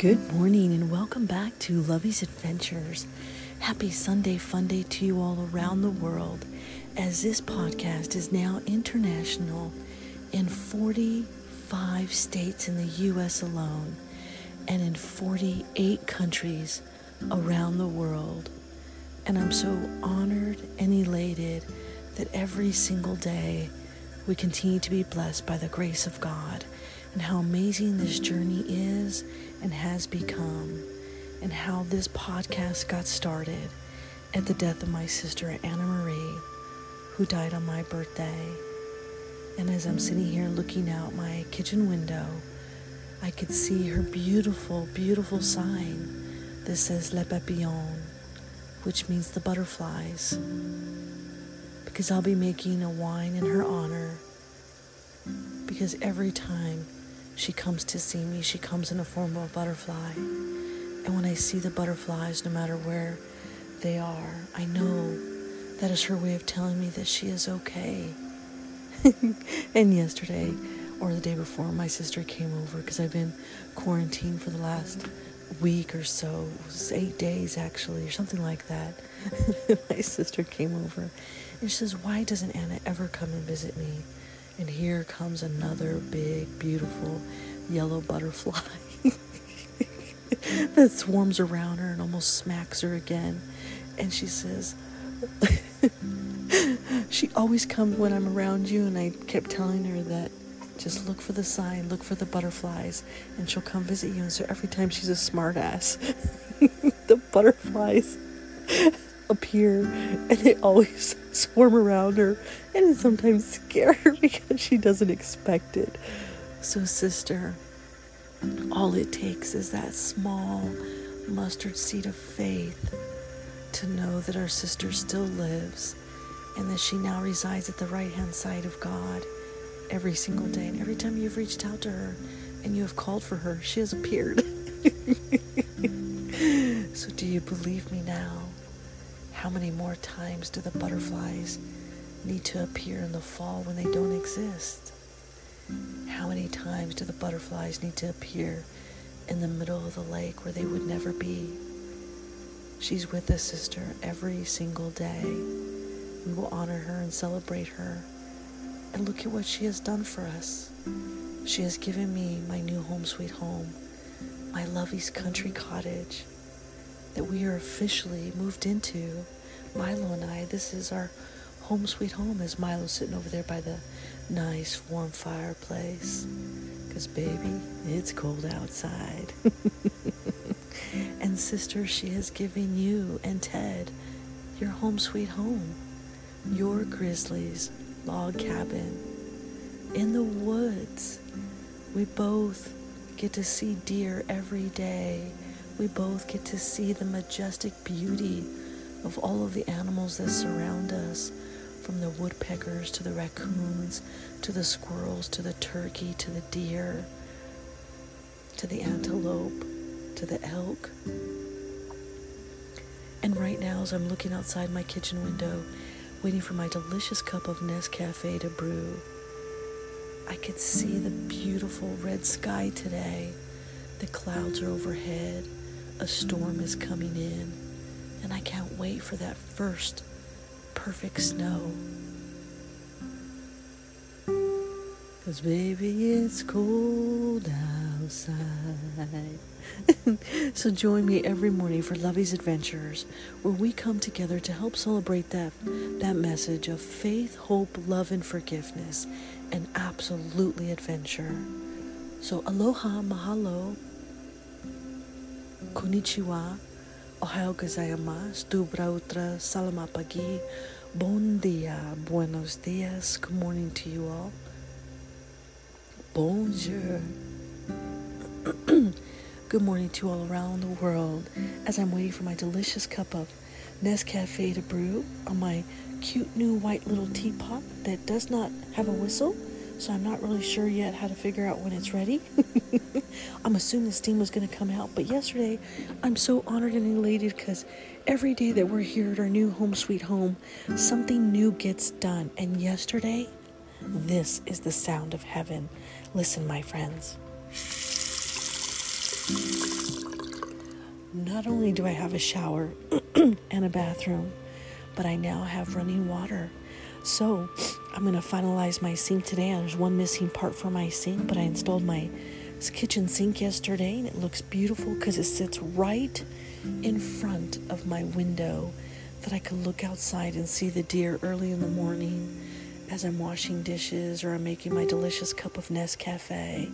Good morning and welcome back to Lovey's Adventures. Happy Sunday fun day to you all around the world as this podcast is now international in 45 states in the US alone and in 48 countries around the world. And I'm so honored and elated that every single day we continue to be blessed by the grace of God and how amazing this journey is and has become, and how this podcast got started at the death of my sister Anna Marie, who died on my birthday. And as I'm sitting here looking out my kitchen window, I could see her beautiful, beautiful sign that says Le Papillon, which means the butterflies. Because I'll be making a wine in her honor. Because every time she comes to see me. She comes in the form of a butterfly. And when I see the butterflies, no matter where they are, I know that is her way of telling me that she is okay. and yesterday, or the day before, my sister came over because I've been quarantined for the last week or so. It was eight days actually, or something like that. my sister came over and she says, Why doesn't Anna ever come and visit me? And here comes another big, beautiful yellow butterfly that swarms around her and almost smacks her again. And she says, She always comes when I'm around you. And I kept telling her that just look for the sign, look for the butterflies, and she'll come visit you. And so every time she's a smartass, the butterflies appear and they always swarm around her and sometimes scare her because she doesn't expect it. So, sister, all it takes is that small mustard seed of faith to know that our sister still lives and that she now resides at the right hand side of God every single day. And every time you've reached out to her and you have called for her, she has appeared. so, do you believe me now? How many more times do the butterflies need to appear in the fall when they don't exist? How many times do the butterflies need to appear in the middle of the lake where they would never be? She's with us, sister, every single day. We will honor her and celebrate her. And look at what she has done for us. She has given me my new home, sweet home, my Lovey's country cottage that we are officially moved into. Milo and I, this is our home sweet home as Milo's sitting over there by the nice warm fireplace. Because, baby, it's cold outside. and, sister, she has given you and Ted your home sweet home, your Grizzlies log cabin in the woods. We both get to see deer every day we both get to see the majestic beauty of all of the animals that surround us from the woodpeckers to the raccoons to the squirrels to the turkey to the deer to the antelope to the elk. And right now, as I'm looking outside my kitchen window, waiting for my delicious cup of Nescafe to brew, I could see the beautiful red sky today. The clouds are overhead a storm is coming in, and I can't wait for that first perfect snow. Cause baby, it's cold outside. so join me every morning for Lovey's Adventures, where we come together to help celebrate that, that message of faith, hope, love, and forgiveness, and absolutely adventure. So aloha, mahalo, Konnichiwa, Ohio gozaimasu, Dubra Utra, Salama Pagi, Bon dia, Buenos dias, good morning to you all. Bonjour. good morning to all around the world. As I'm waiting for my delicious cup of Nescafe to brew on my cute new white little teapot that does not have a whistle so I'm not really sure yet how to figure out when it's ready. I'm assuming the steam was going to come out, but yesterday I'm so honored and elated because every day that we're here at our new home sweet home, something new gets done. And yesterday, this is the sound of heaven. Listen, my friends. not only do I have a shower and a bathroom, but I now have running water. So I'm to finalize my sink today. There's one missing part for my sink, but I installed my kitchen sink yesterday and it looks beautiful because it sits right in front of my window that I can look outside and see the deer early in the morning as I'm washing dishes or I'm making my delicious cup of Nescafe.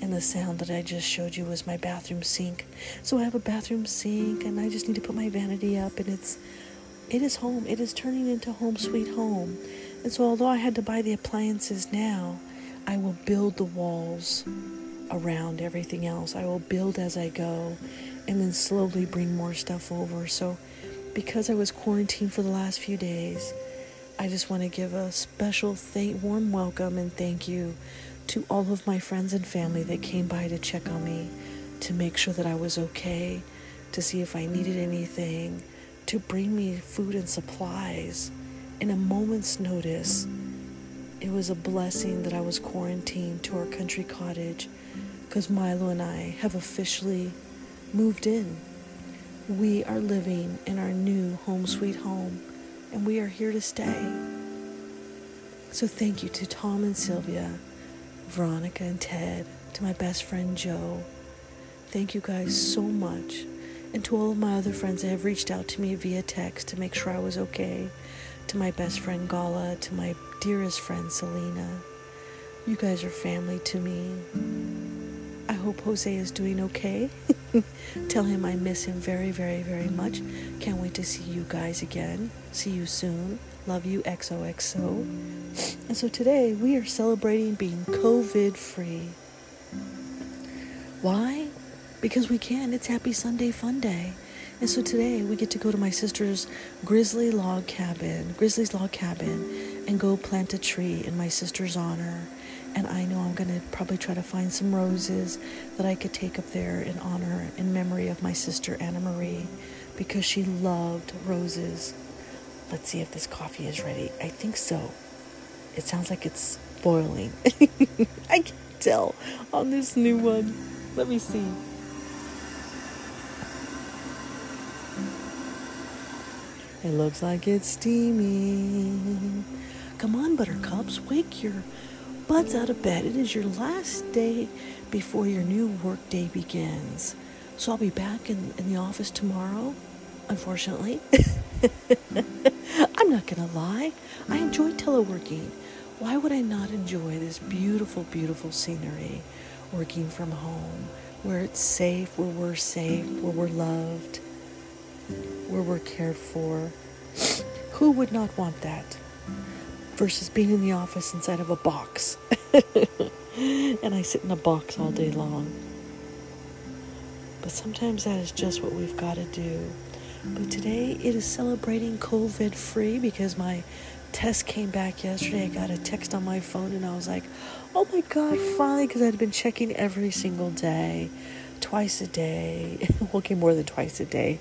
And the sound that I just showed you was my bathroom sink. So I have a bathroom sink and I just need to put my vanity up and it's it is home. It is turning into home sweet home. And so although I had to buy the appliances now, I will build the walls around everything else. I will build as I go and then slowly bring more stuff over. So because I was quarantined for the last few days, I just want to give a special thank, warm welcome and thank you to all of my friends and family that came by to check on me, to make sure that I was okay, to see if I needed anything, to bring me food and supplies in a moment's notice. It was a blessing that I was quarantined to our country cottage because Milo and I have officially moved in. We are living in our new home sweet home and we are here to stay. So thank you to Tom and Sylvia, Veronica and Ted, to my best friend Joe. Thank you guys so much. And to all of my other friends that have reached out to me via text to make sure I was okay. To my best friend Gala, to my dearest friend Selena. You guys are family to me. I hope Jose is doing okay. Tell him I miss him very, very, very much. Can't wait to see you guys again. See you soon. Love you, XOXO. And so today we are celebrating being COVID free. Why? Because we can. It's Happy Sunday Fun Day. And so today we get to go to my sister's grizzly log cabin, Grizzly's log cabin, and go plant a tree in my sister's honor and I know I'm going to probably try to find some roses that I could take up there in honor, in memory of my sister Anna Marie, because she loved roses. Let's see if this coffee is ready. I think so. It sounds like it's boiling. I can't tell on this new one. Let me see. It looks like it's steaming. Come on, buttercups, wake your butts out of bed. It is your last day before your new work day begins. So I'll be back in, in the office tomorrow, unfortunately. I'm not going to lie. I enjoy teleworking. Why would I not enjoy this beautiful, beautiful scenery working from home where it's safe, where we're safe, where we're loved, where we're cared for? Who would not want that? versus being in the office inside of a box. and I sit in a box all day long. But sometimes that is just what we've got to do. But today it is celebrating COVID free because my test came back yesterday. I got a text on my phone and I was like, oh my God, finally, because I'd been checking every single day, twice a day, okay, more than twice a day,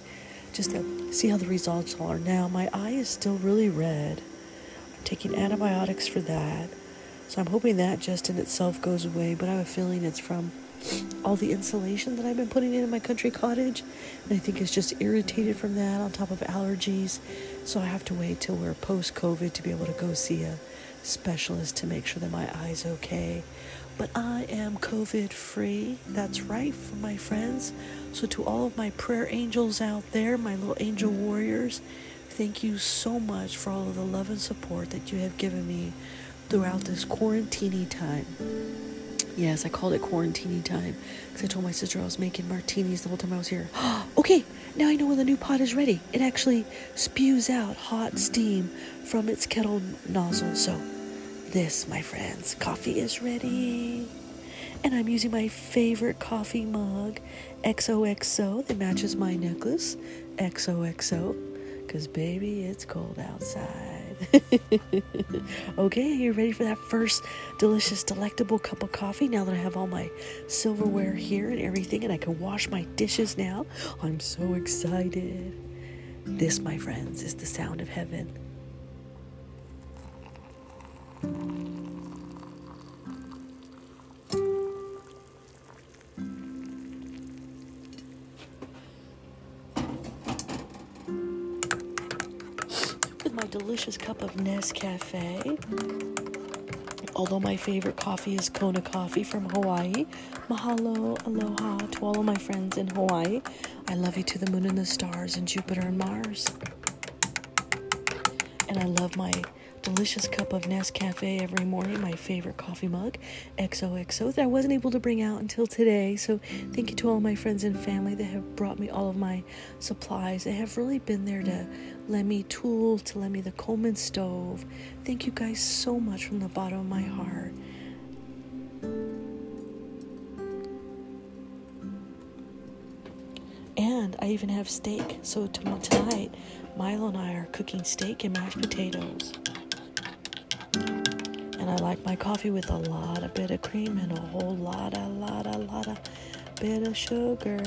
just to see how the results are. Now, my eye is still really red I'm taking antibiotics for that. So I'm hoping that just in itself goes away, but I have a feeling it's from all the insulation that I've been putting in, my country cottage. And I think it's just irritated from that on top of allergies. So I have to wait till we're post COVID to be able to go see a specialist to make sure that my eye's okay. But I am COVID free. That's right, for my friends. So to all of my prayer angels out there, my little angel warriors, Thank you so much for all of the love and support that you have given me throughout this quarantini time. Yes, I called it quarantini time because I told my sister I was making martinis the whole time I was here. okay, now I know when the new pot is ready. It actually spews out hot steam from its kettle nozzle. So, this, my friends, coffee is ready. And I'm using my favorite coffee mug, XOXO, that matches my necklace, XOXO. Because, baby, it's cold outside. okay, you ready for that first delicious, delectable cup of coffee now that I have all my silverware here and everything, and I can wash my dishes now? I'm so excited. This, my friends, is the sound of heaven. With my delicious cup of Nescafe. Although my favorite coffee is Kona coffee from Hawaii, mahalo, aloha to all of my friends in Hawaii. I love you to the moon and the stars and Jupiter and Mars. And I love my delicious cup of Nescafe every morning, my favorite coffee mug, XOXO, that I wasn't able to bring out until today. So, thank you to all my friends and family that have brought me all of my supplies. They have really been there to lend me tools, to lend me the Coleman stove. Thank you guys so much from the bottom of my heart. And I even have steak. So tonight, Milo and I are cooking steak and mashed potatoes. I like my coffee with a lot of bit of cream and a whole lot, a lot, a lot of bit of sugar.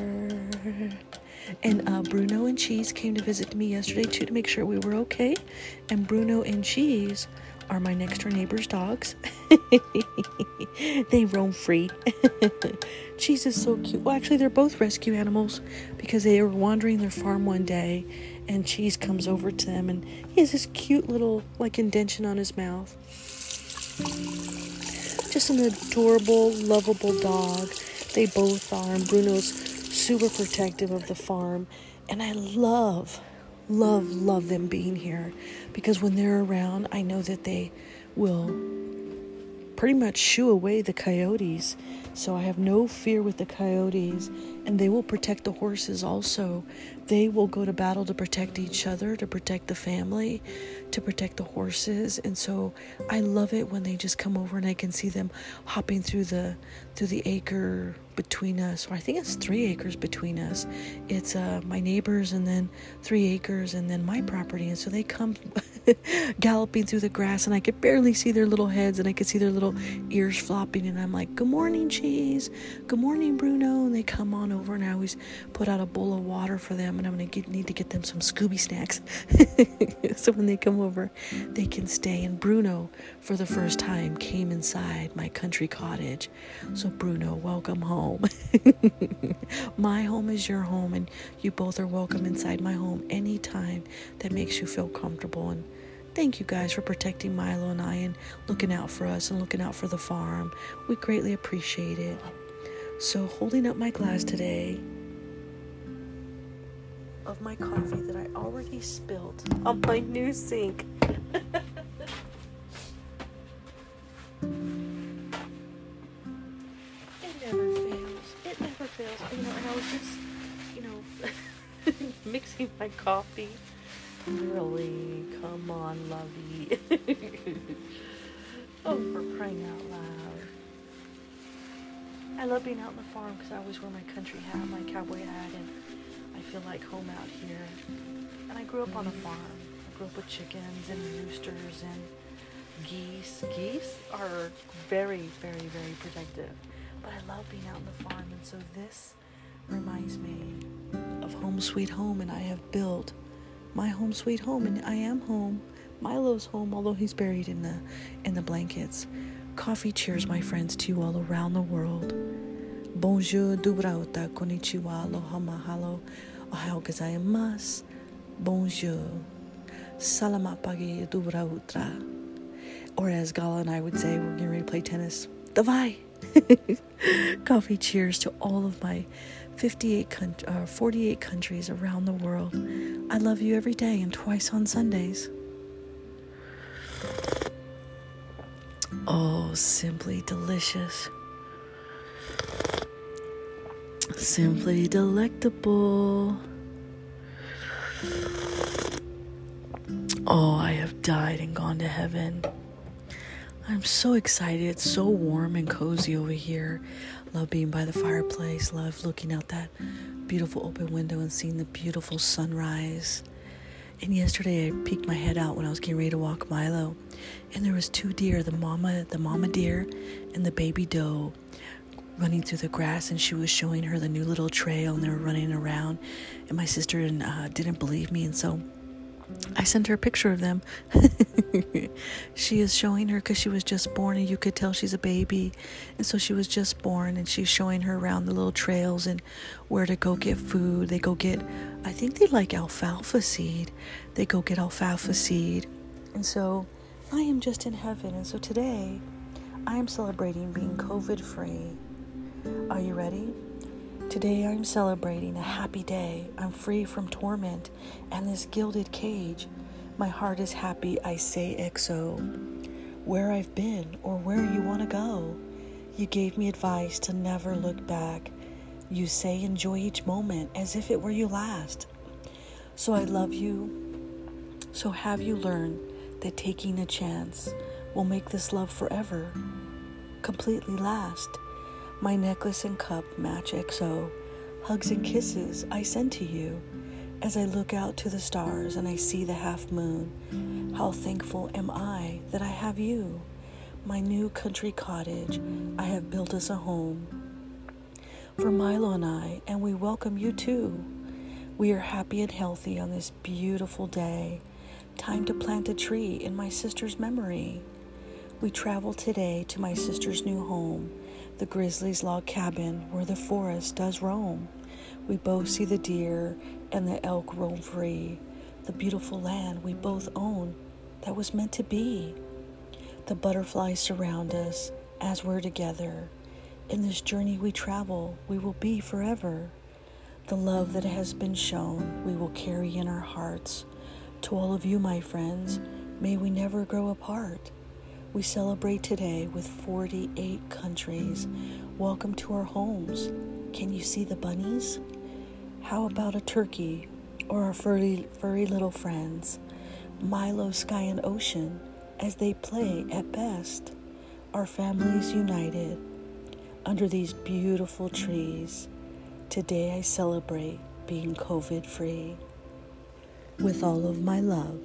And uh, Bruno and Cheese came to visit me yesterday too to make sure we were okay. And Bruno and Cheese are my next door neighbor's dogs. they roam free. Cheese is so cute. Well, actually, they're both rescue animals because they were wandering their farm one day, and Cheese comes over to them, and he has this cute little like indention on his mouth. Just an adorable, lovable dog. They both are, and Bruno's super protective of the farm. And I love, love, love them being here because when they're around, I know that they will pretty much shoo away the coyotes. So I have no fear with the coyotes, and they will protect the horses also. They will go to battle to protect each other, to protect the family, to protect the horses. And so I love it when they just come over and I can see them hopping through the through the acre between us, or I think it's three acres between us. It's uh, my neighbors and then three acres and then my property. And so they come galloping through the grass, and I could barely see their little heads and I could see their little ears flopping. And I'm like, Good morning, Cheese. Good morning, Bruno. And they come on over, and I always put out a bowl of water for them, and I'm going to need to get them some Scooby snacks. so when they come over, they can stay. And Bruno, for the first time, came inside my country cottage. So, Bruno, welcome home home. my home is your home, and you both are welcome inside my home anytime that makes you feel comfortable. And thank you guys for protecting Milo and I and looking out for us and looking out for the farm. We greatly appreciate it. So, holding up my glass today of my coffee that I already spilled on my new sink. You know, and I was just, you know, mixing my coffee. Really, come on, lovey. oh, for crying out loud. I love being out in the farm because I always wear my country hat, my cowboy hat, and I feel like home out here. And I grew up on a farm. I grew up with chickens and roosters and geese. Geese are very, very, very protective. But I love being out in the farm, and so this reminds me of home sweet home, and I have built my home sweet home, and I am home. Milo's home, although he's buried in the in the blankets. Coffee cheers, my friends, to you all around the world. Bonjour, dubrauta, konnichiwa, aloha, mahalo, ohio gozaimasu, bonjour, salamat pagi, dubrautra. Or as Gala and I would say, we're getting ready to play tennis. Davai! Coffee cheers to all of my 58 con- uh, 48 countries around the world. I love you every day and twice on Sundays. Oh, simply delicious. Simply delectable. Oh, I have died and gone to heaven. I'm so excited. It's so warm and cozy over here. Love being by the fireplace. Love looking out that beautiful open window and seeing the beautiful sunrise. And yesterday I peeked my head out when I was getting ready to walk Milo, and there was two deer, the mama, the mama deer, and the baby doe, running through the grass. And she was showing her the new little trail, and they were running around. And my sister uh, didn't believe me, and so I sent her a picture of them. she is showing her because she was just born, and you could tell she's a baby. And so she was just born, and she's showing her around the little trails and where to go get food. They go get, I think they like alfalfa seed. They go get alfalfa seed And so I am just in heaven. And so today I am celebrating being COVID free. Are you ready? Today I'm celebrating a happy day. I'm free from torment and this gilded cage. My heart is happy, I say XO. Where I've been or where you want to go. You gave me advice to never look back. You say enjoy each moment as if it were your last. So I love you. So have you learned that taking a chance will make this love forever, completely last? My necklace and cup match XO. Hugs and kisses I send to you. As I look out to the stars and I see the half moon, how thankful am I that I have you. My new country cottage I have built as a home for Milo and I, and we welcome you too. We are happy and healthy on this beautiful day. Time to plant a tree in my sister's memory. We travel today to my sister's new home the grizzly's log cabin where the forest does roam. We both see the deer and the elk roam free, the beautiful land we both own that was meant to be. The butterflies surround us as we're together. In this journey we travel, we will be forever. The love that has been shown, we will carry in our hearts. To all of you, my friends, may we never grow apart. We celebrate today with 48 countries. Welcome to our homes. Can you see the bunnies? How about a turkey or our furry, furry little friends? Milo, sky, and ocean as they play at best. Our families united under these beautiful trees. Today I celebrate being COVID free. With all of my love,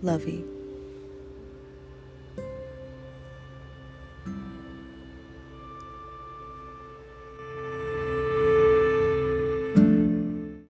Lovey.